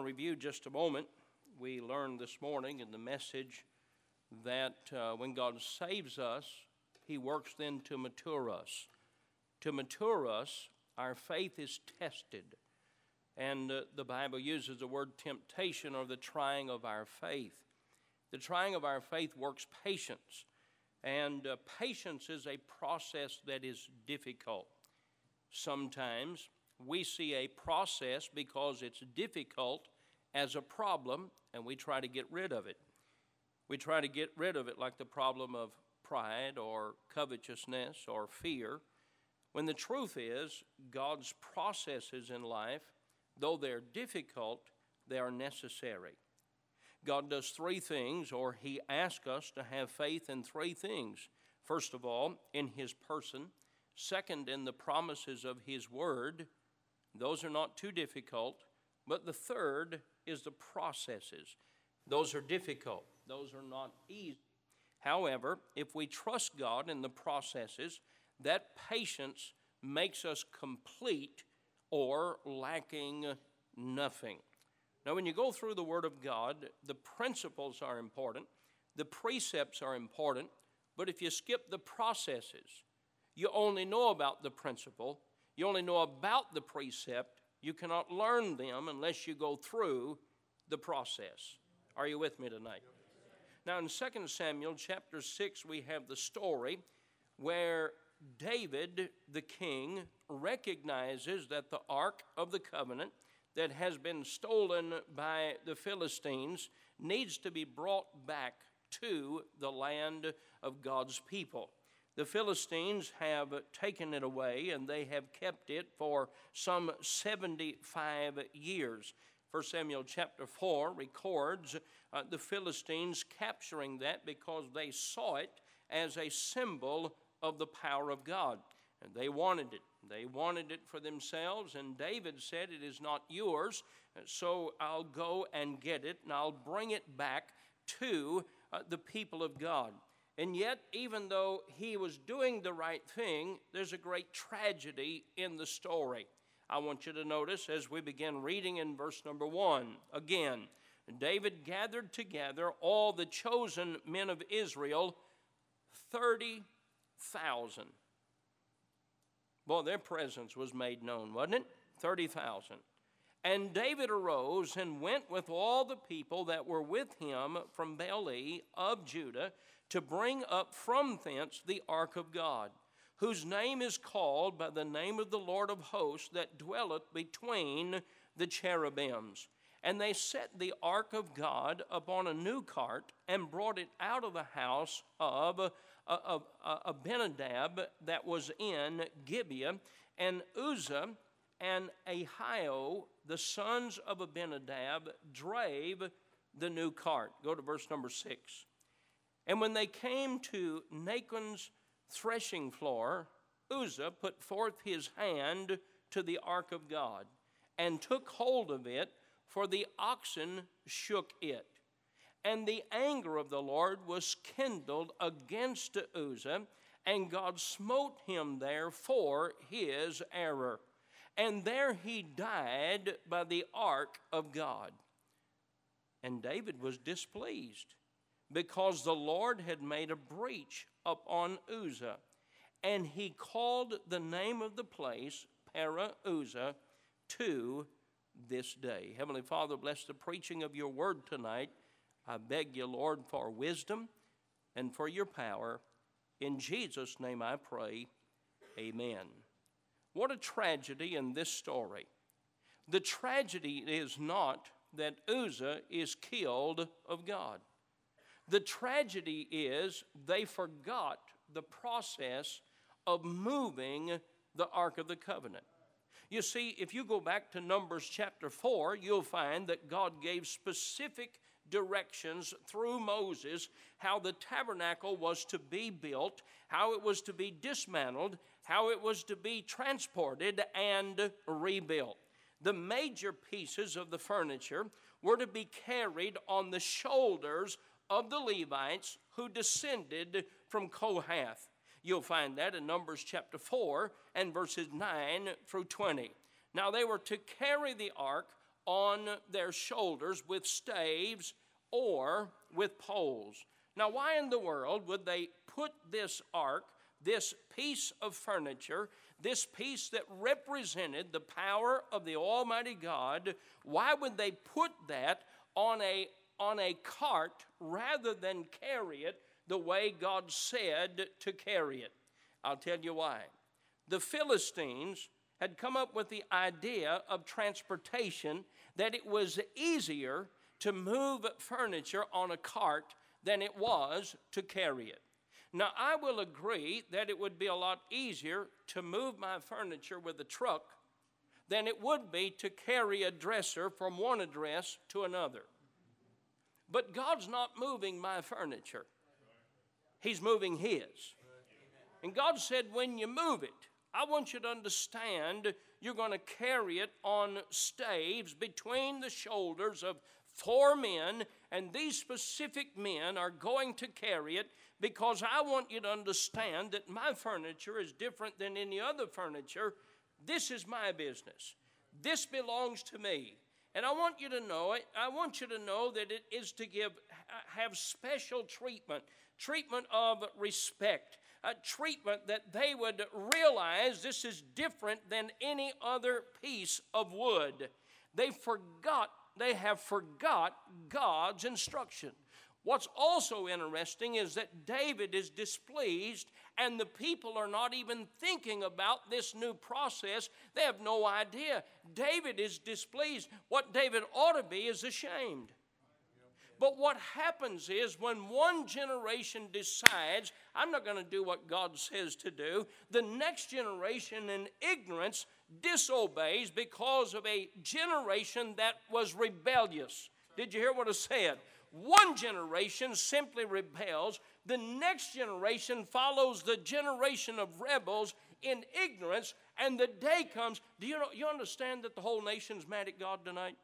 to review just a moment. We learned this morning in the message that uh, when God saves us, He works then to mature us. To mature us, our faith is tested. And uh, the Bible uses the word temptation or the trying of our faith. The trying of our faith works patience. And uh, patience is a process that is difficult. Sometimes we see a process because it's difficult as a problem and we try to get rid of it. We try to get rid of it like the problem of pride or covetousness or fear. When the truth is, God's processes in life, though they're difficult, they are necessary. God does three things, or He asks us to have faith in three things. First of all, in His person. Second, in the promises of His Word. Those are not too difficult. But the third is the processes. Those are difficult, those are not easy. However, if we trust God in the processes, that patience makes us complete or lacking nothing. Now, when you go through the Word of God, the principles are important, the precepts are important, but if you skip the processes, you only know about the principle, you only know about the precept, you cannot learn them unless you go through the process. Are you with me tonight? Now, in 2 Samuel chapter 6, we have the story where David, the king, recognizes that the Ark of the Covenant that has been stolen by the Philistines needs to be brought back to the land of God's people. The Philistines have taken it away and they have kept it for some 75 years. 1 Samuel chapter 4 records uh, the Philistines capturing that because they saw it as a symbol of the power of God. And they wanted it. They wanted it for themselves, and David said, It is not yours, so I'll go and get it, and I'll bring it back to uh, the people of God. And yet, even though he was doing the right thing, there's a great tragedy in the story. I want you to notice as we begin reading in verse number one again, David gathered together all the chosen men of Israel, 30,000. Boy, their presence was made known, wasn't it? 30,000. And David arose and went with all the people that were with him from Baale of Judah to bring up from thence the ark of God, whose name is called by the name of the Lord of hosts that dwelleth between the cherubims. And they set the ark of God upon a new cart and brought it out of the house of, uh, of, of Abinadab that was in Gibeah. And Uzzah and Ahio, the sons of Abinadab, drave the new cart. Go to verse number six. And when they came to Nachon's threshing floor, Uzzah put forth his hand to the ark of God and took hold of it, for the oxen shook it. And the anger of the Lord was kindled against Uzzah, and God smote him there for his error and there he died by the ark of God. And David was displeased because the Lord had made a breach upon Uzzah, and he called the name of the place Para Uzzah to this day. Heavenly Father, bless the preaching of your word tonight. I beg you, Lord, for wisdom and for your power. In Jesus' name I pray. Amen. What a tragedy in this story. The tragedy is not that Uzzah is killed of God. The tragedy is they forgot the process of moving the Ark of the Covenant. You see, if you go back to Numbers chapter 4, you'll find that God gave specific directions through Moses how the tabernacle was to be built, how it was to be dismantled, how it was to be transported and rebuilt. The major pieces of the furniture were to be carried on the shoulders of the Levites who descended from Kohath. You'll find that in Numbers chapter 4 and verses 9 through 20. Now, they were to carry the ark on their shoulders with staves or with poles. Now, why in the world would they put this ark, this piece of furniture, this piece that represented the power of the Almighty God, why would they put that on a, on a cart rather than carry it the way God said to carry it? I'll tell you why. The Philistines had come up with the idea of transportation that it was easier to move furniture on a cart than it was to carry it. Now, I will agree that it would be a lot easier to move my furniture with a truck than it would be to carry a dresser from one address to another. But God's not moving my furniture, He's moving His. And God said, when you move it, I want you to understand you're going to carry it on staves between the shoulders of four men, and these specific men are going to carry it because I want you to understand that my furniture is different than any other furniture. This is my business. This belongs to me. And I want you to know it. I want you to know that it is to give have special treatment, treatment of respect, a treatment that they would realize this is different than any other piece of wood. They forgot, they have forgot God's instruction. What's also interesting is that David is displeased, and the people are not even thinking about this new process. They have no idea. David is displeased. What David ought to be is ashamed. But what happens is when one generation decides, I'm not going to do what God says to do, the next generation in ignorance disobeys because of a generation that was rebellious. Did you hear what I said? One generation simply rebels, the next generation follows the generation of rebels in ignorance, and the day comes. Do you know you understand that the whole nation's mad at God tonight?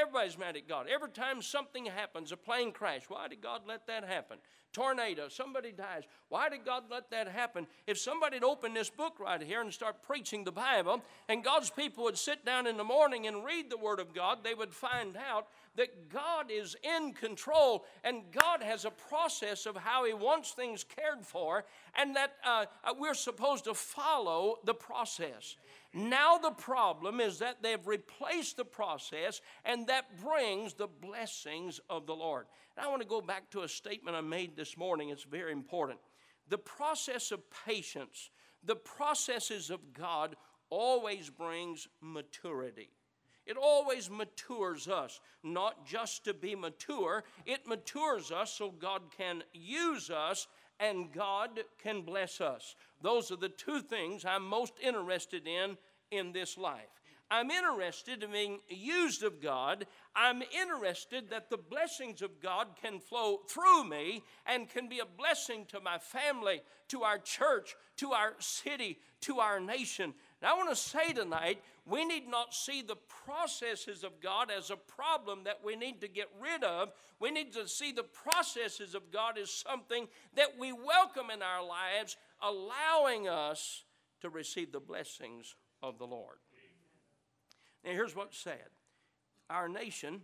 Everybody's mad at God. Every time something happens, a plane crash, why did God let that happen? Tornado, somebody dies. Why did God let that happen? If somebody'd open this book right here and start preaching the Bible, and God's people would sit down in the morning and read the Word of God, they would find out that God is in control and God has a process of how He wants things cared for, and that uh, we're supposed to follow the process. Now, the problem is that they've replaced the process, and that brings the blessings of the Lord. And I want to go back to a statement I made this morning, it's very important. The process of patience, the processes of God, always brings maturity. It always matures us, not just to be mature, it matures us so God can use us and God can bless us. Those are the two things I'm most interested in in this life. I'm interested in being used of God. I'm interested that the blessings of God can flow through me and can be a blessing to my family, to our church, to our city, to our nation. I want to say tonight, we need not see the processes of God as a problem that we need to get rid of. We need to see the processes of God as something that we welcome in our lives, allowing us to receive the blessings of the Lord. Now, here's what's said our nation,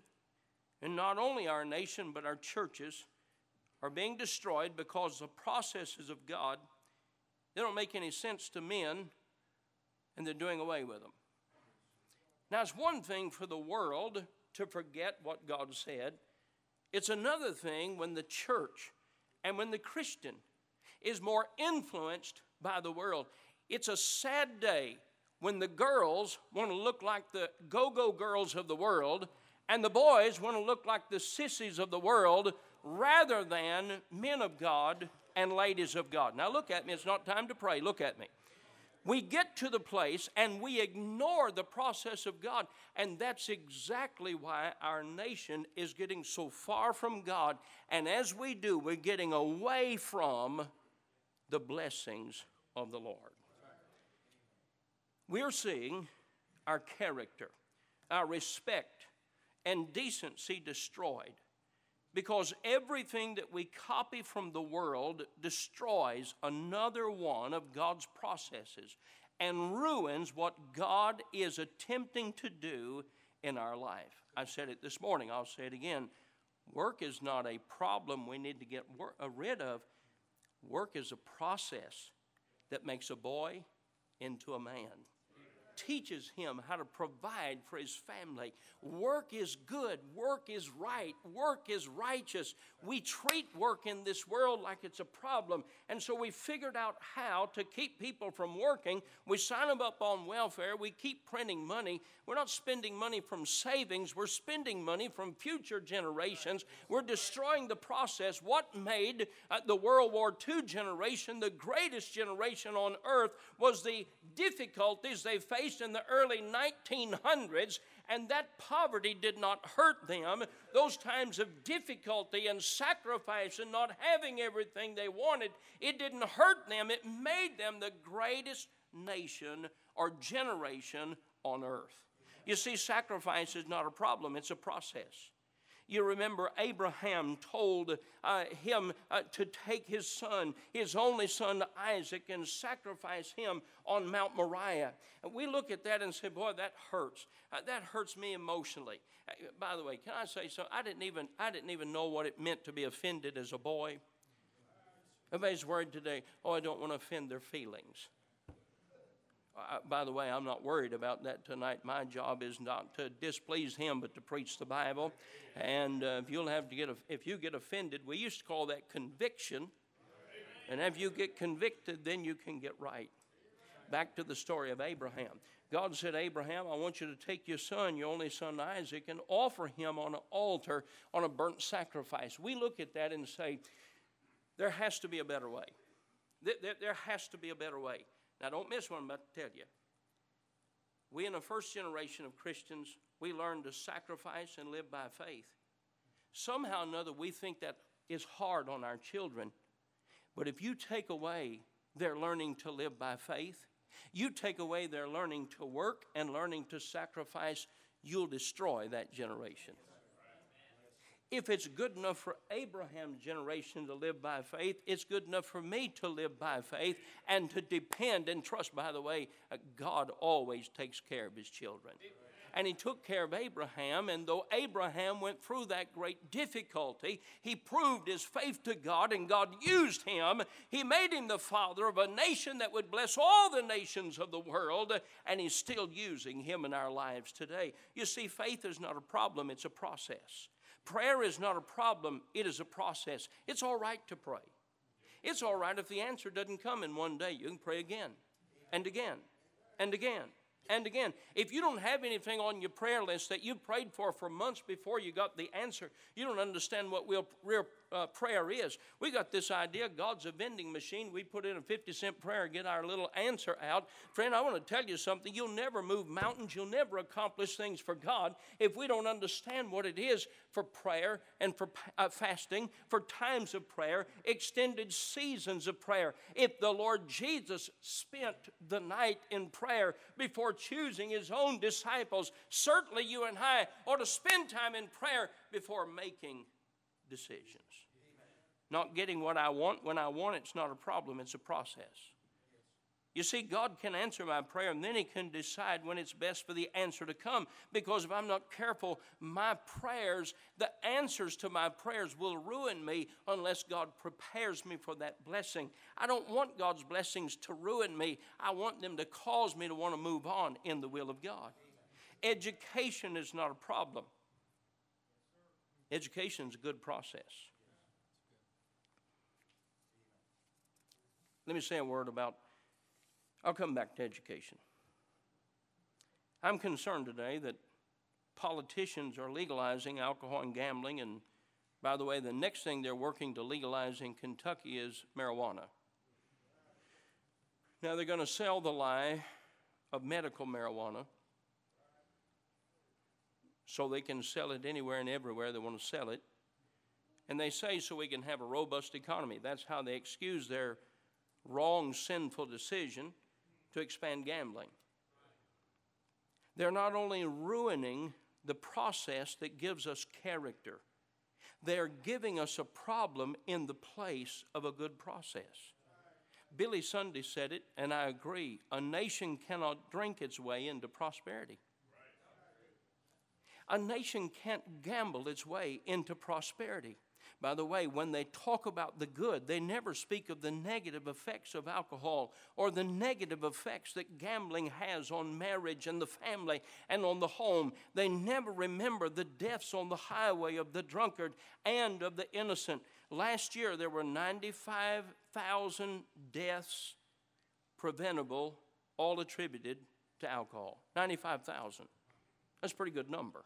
and not only our nation, but our churches, are being destroyed because the processes of God, they don't make any sense to men, and they're doing away with them. Now, it's one thing for the world to forget what God said, it's another thing when the church and when the Christian is more influenced by the world. It's a sad day when the girls want to look like the go go girls of the world and the boys want to look like the sissies of the world rather than men of God and ladies of God. Now, look at me. It's not time to pray. Look at me we get to the place and we ignore the process of God. And that's exactly why our nation is getting so far from God. And as we do, we're getting away from the blessings of the Lord. We're seeing our character, our respect, and decency destroyed because everything that we copy from the world destroys another one of God's processes and ruins what God is attempting to do in our life. I said it this morning, I'll say it again. Work is not a problem we need to get uh, rid of. Work is a process that makes a boy into a man teaches him how to provide for his family. Work is good, work is right, work is righteous. We treat work in this world like it's a problem, and so we figured out how to keep people from working. We sign them up on welfare, we keep printing money. We're not spending money from savings, we're spending money from future generations. We're destroying the process. What made uh, the World War II generation the greatest generation on earth was the difficulties they faced in the early 1900s, and that poverty did not hurt them. Those times of difficulty and sacrifice and not having everything they wanted, it didn't hurt them. It made them the greatest nation or generation on earth. You see, sacrifice is not a problem, it's a process. You remember Abraham told uh, him uh, to take his son, his only son Isaac, and sacrifice him on Mount Moriah. And we look at that and say, Boy, that hurts. Uh, that hurts me emotionally. Uh, by the way, can I say so? I didn't even I didn't even know what it meant to be offended as a boy. Everybody's worried today, oh, I don't want to offend their feelings. By the way, I'm not worried about that tonight. My job is not to displease him, but to preach the Bible. And uh, if you'll have to get, if you get offended, we used to call that conviction. And if you get convicted, then you can get right. Back to the story of Abraham. God said, Abraham, I want you to take your son, your only son Isaac, and offer him on an altar on a burnt sacrifice. We look at that and say, there has to be a better way. There has to be a better way. Now, don't miss what I'm about to tell you. We, in the first generation of Christians, we learned to sacrifice and live by faith. Somehow or another, we think that is hard on our children. But if you take away their learning to live by faith, you take away their learning to work and learning to sacrifice, you'll destroy that generation. If it's good enough for Abraham's generation to live by faith, it's good enough for me to live by faith and to depend and trust. By the way, God always takes care of his children. And he took care of Abraham, and though Abraham went through that great difficulty, he proved his faith to God, and God used him. He made him the father of a nation that would bless all the nations of the world, and he's still using him in our lives today. You see, faith is not a problem, it's a process. Prayer is not a problem, it is a process. It's all right to pray. It's all right if the answer doesn't come in one day. You can pray again and again and again and again. If you don't have anything on your prayer list that you prayed for for months before you got the answer, you don't understand what real, real uh, prayer is. We got this idea God's a vending machine. We put in a 50 cent prayer, and get our little answer out. Friend, I want to tell you something. You'll never move mountains, you'll never accomplish things for God if we don't understand what it is for prayer and for uh, fasting, for times of prayer, extended seasons of prayer. If the Lord Jesus spent the night in prayer before choosing his own disciples, certainly you and I ought to spend time in prayer before making decisions. Not getting what I want when I want it's not a problem, it's a process. You see, God can answer my prayer and then He can decide when it's best for the answer to come. Because if I'm not careful, my prayers, the answers to my prayers will ruin me unless God prepares me for that blessing. I don't want God's blessings to ruin me, I want them to cause me to want to move on in the will of God. Education is not a problem, education is a good process. Let me say a word about, I'll come back to education. I'm concerned today that politicians are legalizing alcohol and gambling, and by the way, the next thing they're working to legalize in Kentucky is marijuana. Now, they're going to sell the lie of medical marijuana so they can sell it anywhere and everywhere they want to sell it. And they say so we can have a robust economy. That's how they excuse their wrong, sinful decision to expand gambling. They're not only ruining the process that gives us character, they're giving us a problem in the place of a good process. Billy Sunday said it, and I agree. A nation cannot drink its way into prosperity. A nation can't gamble its way into prosperity. By the way, when they talk about the good, they never speak of the negative effects of alcohol or the negative effects that gambling has on marriage and the family and on the home. They never remember the deaths on the highway of the drunkard and of the innocent. Last year, there were 95,000 deaths preventable, all attributed to alcohol. 95,000. That's a pretty good number.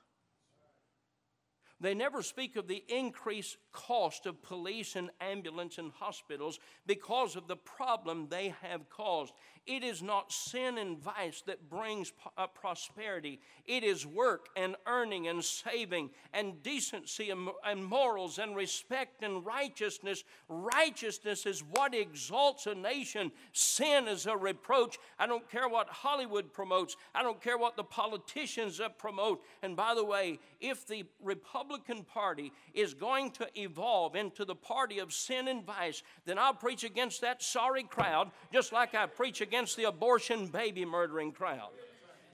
They never speak of the increased cost of police and ambulance and hospitals because of the problem they have caused. It is not sin and vice that brings uh, prosperity. It is work and earning and saving and decency and, morals and respect and righteousness. Righteousness is what exalts a nation. Sin is a reproach. I don't care what Hollywood promotes. I don't care what the politicians promote. And by the way, if the Republican Party is going to evolve into the party of sin and vice, then I'll preach against that sorry crowd just like I preach against against the abortion baby murdering crowd.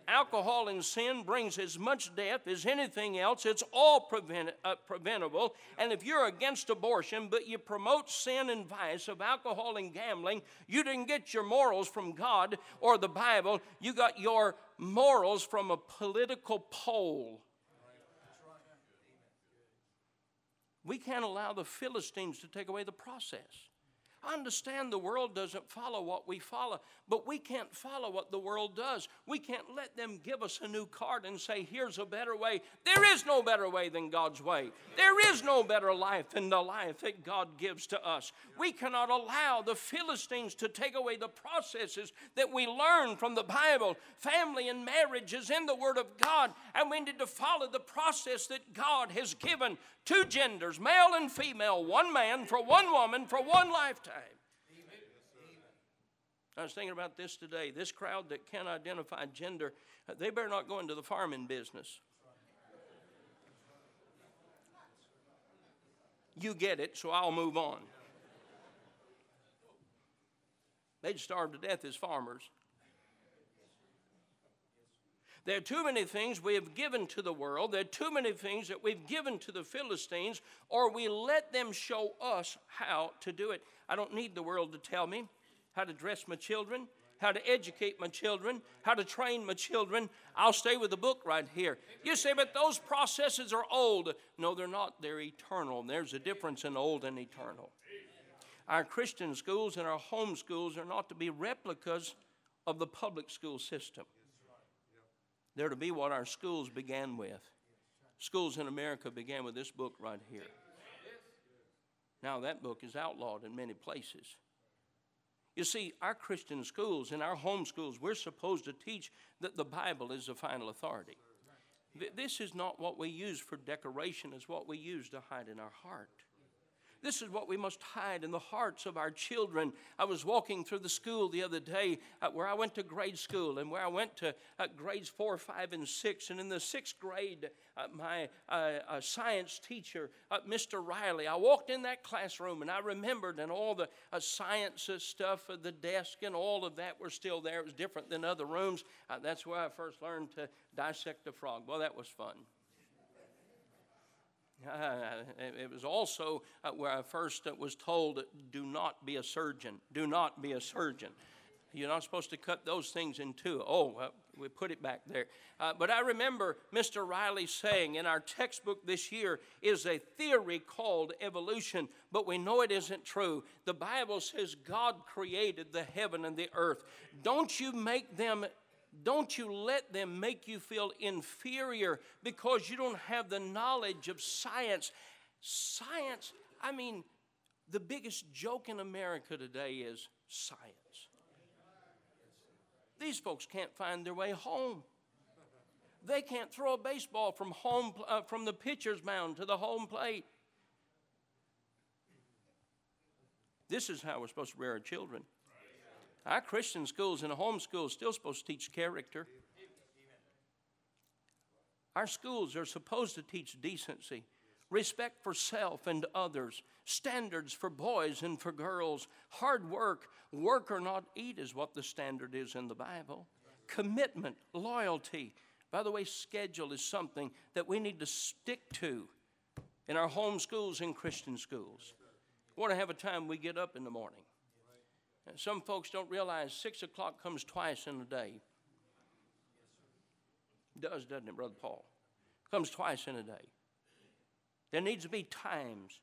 Alcohol and sin brings as much death as anything else. It's all prevent, uh, preventable. And if you're against abortion, but you promote sin and vice of alcohol and gambling, you didn't get your morals from God or the Bible. You got your morals from a political poll. We can't allow the Philistines to take away the process. I understand the world doesn't follow what we follow, but we can't follow what the world does. We can't let them give us a new card and say, here's a better way. There is no better way than God's way. There is no better life than the life that God gives to us. We cannot allow the Philistines to take away the processes that we learn from the Bible. Family and marriage is in the Word of God, and we need to follow the process that God has given two genders, male and female, one man for one woman for one lifetime. I was thinking about this today. This crowd that can't identify gender, they better not go into the farming business. You get it, so I'll move on. They'd starve to death as farmers. There are too many things we have given to the world. There are too many things that we've given to the Philistines, or we let them show us how to do it. I don't need the world to tell me how to dress my children, how to educate my children, how to train my children. I'll stay with the book right here. You say, but those processes are old. No, they're not. They're eternal. There's a difference in old and eternal. Our Christian schools and our home schools are not to be replicas of the public school system. They're to be what our schools began with. Schools in America began with this book right here. Now, that book is outlawed in many places. You see, our Christian schools and our home schools, we're supposed to teach that the Bible is the final authority. This is not what we use for decoration, it's what we use to hide in our heart. This is what we must hide in the hearts of our children. I was walking through the school the other day uh, where I went to grade school and where I went to uh, grades four, five, and six. And in the sixth grade, uh, my uh, science teacher, uh, Mr. Riley, I walked in that classroom and I remembered, and all the uh, science stuff, the desk, and all of that were still there. It was different than other rooms. that's where I first learned to dissect a frog. Well, that was fun. Uh, it was also uh, where I first uh, was told, do not be a surgeon. Do not be a surgeon. You're not supposed to cut those things in two. Oh, well, we put it back there. Uh, but I remember Mr. Riley saying in our textbook this year is a theory called evolution, but we know it isn't true. The Bible says God created the heaven and the earth. Don't you make them don't you let them make you feel inferior because you don't have the knowledge of science. Science, I mean, the biggest joke in America today is science. These folks can't find their way home. They can't throw a baseball from home uh, from the pitcher's mound to the home plate. This is how we're supposed to rear our children. Our Christian schools and home schools still supposed to teach character. Our schools are supposed to teach decency, respect for self and others, standards for boys and for girls, hard work, work or not eat is what the standard is in the Bible, commitment, loyalty, By the way, schedule is something that we need to stick to in our home schools and Christian schools. We want to have a time we get up in the morning. And some folks don't realize six o'clock comes twice in a day. It does, doesn't it, Brother Paul? Comes twice in a day. There needs to be times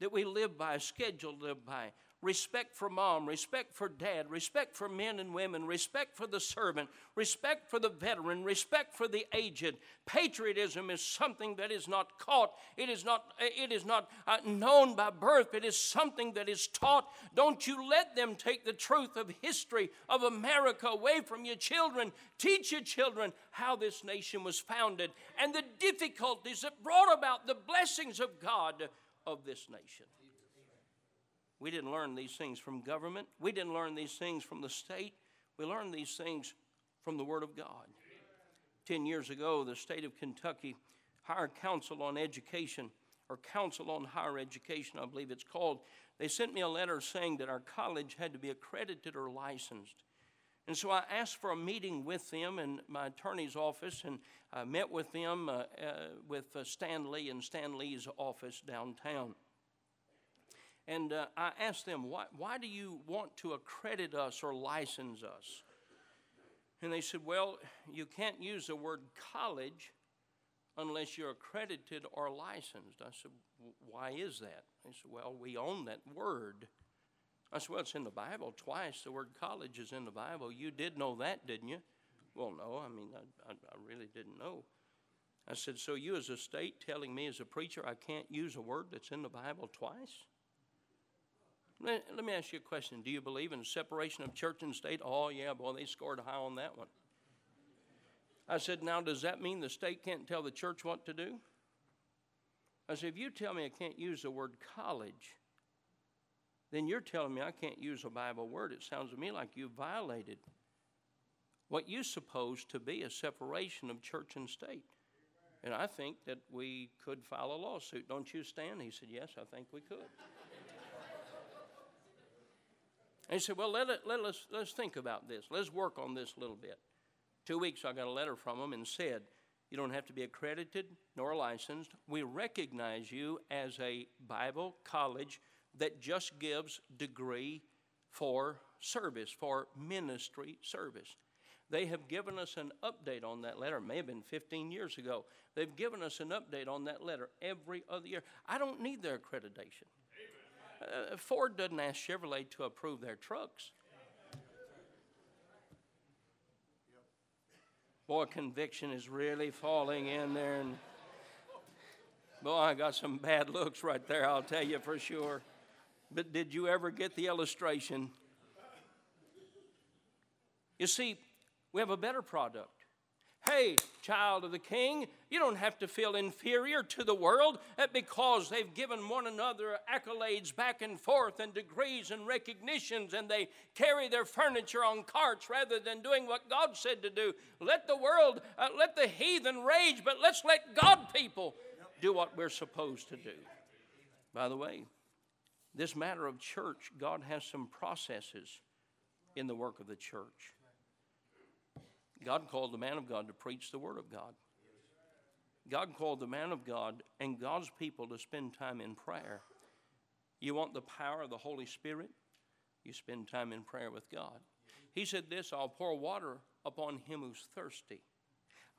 that we live by, schedule live by, respect for mom, respect for dad, respect for men and women, respect for the servant, respect for the veteran, respect for the aged. Patriotism is something that is not caught, it is not, it is not uh, known by birth, it is something that is taught. Don't you let them take the truth of history of America away from your children. Teach your children how this nation was founded and the difficulties that brought about the blessings of God of this nation. We didn't learn these things from government. We didn't learn these things from the state. We learned these things from the Word of God. Ten years ago, the state of Kentucky Higher Council on Education, or Council on Higher Education, I believe it's called, they sent me a letter saying that our college had to be accredited or licensed. And so I asked for a meeting with them in my attorney's office and I met with them uh, uh, with uh, Stan Lee in Stan Lee's office downtown. And uh, I asked them, why, why do you want to accredit us or license us? And they said, Well, you can't use the word college unless you're accredited or licensed. I said, Why is that? They said, Well, we own that word. I said, Well, it's in the Bible twice. The word college is in the Bible. You did know that, didn't you? Well, no, I mean, I, I, I really didn't know. I said, So you as a state telling me as a preacher I can't use a word that's in the Bible twice? Let, let me ask you a question. Do you believe in separation of church and state? Oh, yeah, boy, they scored high on that one. I said, Now, does that mean the state can't tell the church what to do? I said, If you tell me I can't use the word college, then you're telling me I can't use a Bible word. It sounds to me like you violated what you suppose to be a separation of church and state. And I think that we could file a lawsuit. Don't you, Stan? He said, Yes, I think we could. And he said, Well, let, it, let us, let's think about this. Let's work on this a little bit. Two weeks, I got a letter from him and said, You don't have to be accredited nor licensed. We recognize you as a Bible college that just gives degree for service, for ministry service. They have given us an update on that letter. It may have been 15 years ago. They've given us an update on that letter every other year. I don't need their accreditation. Uh, Ford doesn't ask Chevrolet to approve their trucks. Boy, conviction is really falling in there. And boy, I got some bad looks right there, I'll tell you for sure. But did you ever get the illustration? You see, we have a better product. Hey, child of the king, you don't have to feel inferior to the world because they've given one another accolades back and forth and degrees and recognitions and they carry their furniture on carts rather than doing what God said to do. Let the world, uh, let the heathen rage, but let's let God people do what we're supposed to do. By the way, this matter of church, God has some processes in the work of the church. God called the man of God to preach the Word of God. God called the man of God and God's people to spend time in prayer. You want the power of the Holy Spirit? You spend time in prayer with God. He said this I'll pour water upon him who's thirsty,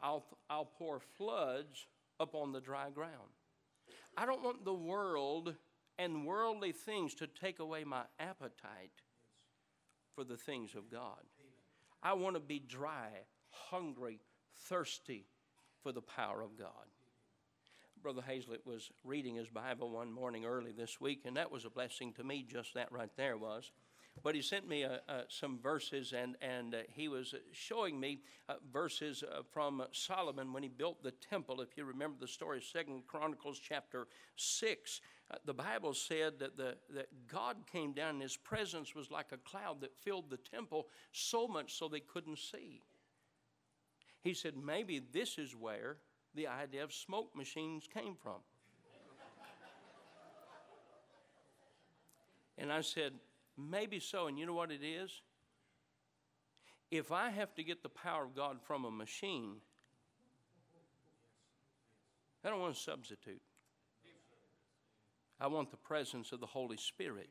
I'll, I'll pour floods upon the dry ground. I don't want the world and worldly things to take away my appetite for the things of God. I want to be dry, hungry, thirsty for the power of God. Brother Hazlett was reading his Bible one morning early this week, and that was a blessing to me, just that right there was. But he sent me uh, uh, some verses, and, and uh, he was showing me uh, verses uh, from Solomon when he built the temple. If you remember the story, Second Chronicles chapter 6. Uh, the Bible said that, the, that God came down and his presence was like a cloud that filled the temple so much so they couldn't see. He said, maybe this is where the idea of smoke machines came from. and I said, maybe so. And you know what it is? If I have to get the power of God from a machine, I don't want a substitute. I want the presence of the Holy Spirit.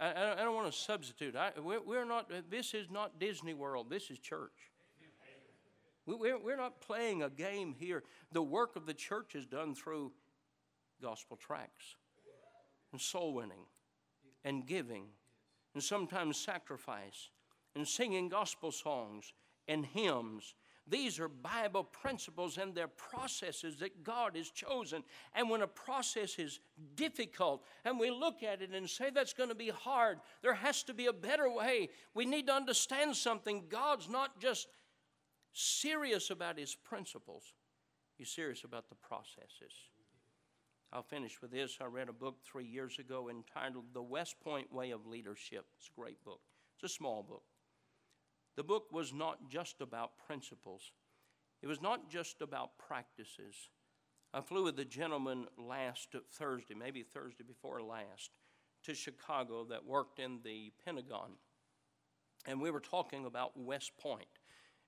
I, I, don't want to substitute. I, we're, not, this is not Disney World, this is church. We, we're, we're not playing a game here. The work of the church is done through gospel tracts and soul winning and giving and sometimes sacrifice and singing gospel songs and hymns these are Bible principles and they're processes that God has chosen. And when a process is difficult and we look at it and say that's going to be hard, there has to be a better way. We need to understand something. God's not just serious about his principles, he's serious about the processes. I'll finish with this. I read a book three years ago entitled The West Point Way of Leadership. It's a great book, it's a small book. The book was not just about principles, it was not just about practices. I flew with a gentleman last Thursday, maybe Thursday before last, to Chicago that worked in the Pentagon. And we were talking about West Point.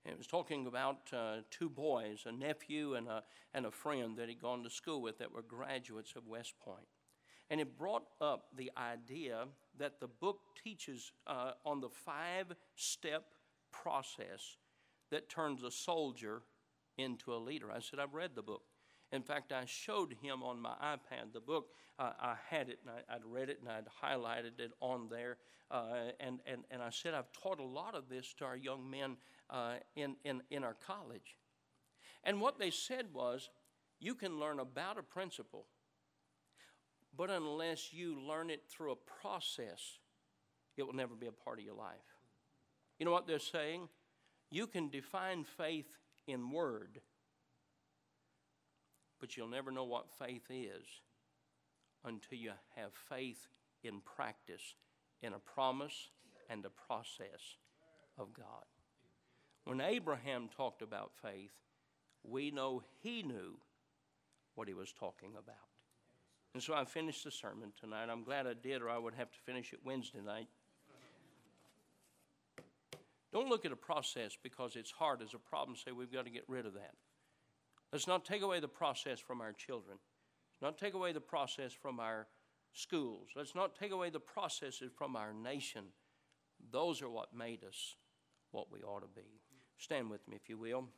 And it was talking about uh, two boys, a nephew and a, and a friend that he'd gone to school with that were graduates of West Point. And it brought up the idea that the book teaches uh, on the five step process that turns a soldier into a leader. I said, I've read the book. In fact, I showed him on my iPad the book. Uh, I had it and I, would read it and I'd highlighted it on there. Uh, and, and, and I said, I've taught a lot of this to our young men uh, in, in, in our college. And what they said was, you can learn about a principle, but unless you learn it through a process, it will never be a part of your life. You know what they're saying? You can define faith in word, but you'll never know what faith is until you have faith in practice, in a promise and a process of God. When Abraham talked about faith, we know he knew what he was talking about. And so I finished the sermon tonight. I'm glad I did, or I would have to finish it Wednesday night. Don't look at a process because it's hard as a problem, say we've got to get rid of that. Let's not take away the process from our children. Let's not take away the process from our schools. Let's not take away the processes from our nation. Those are what made us what we ought to be. Stand with me, if you will.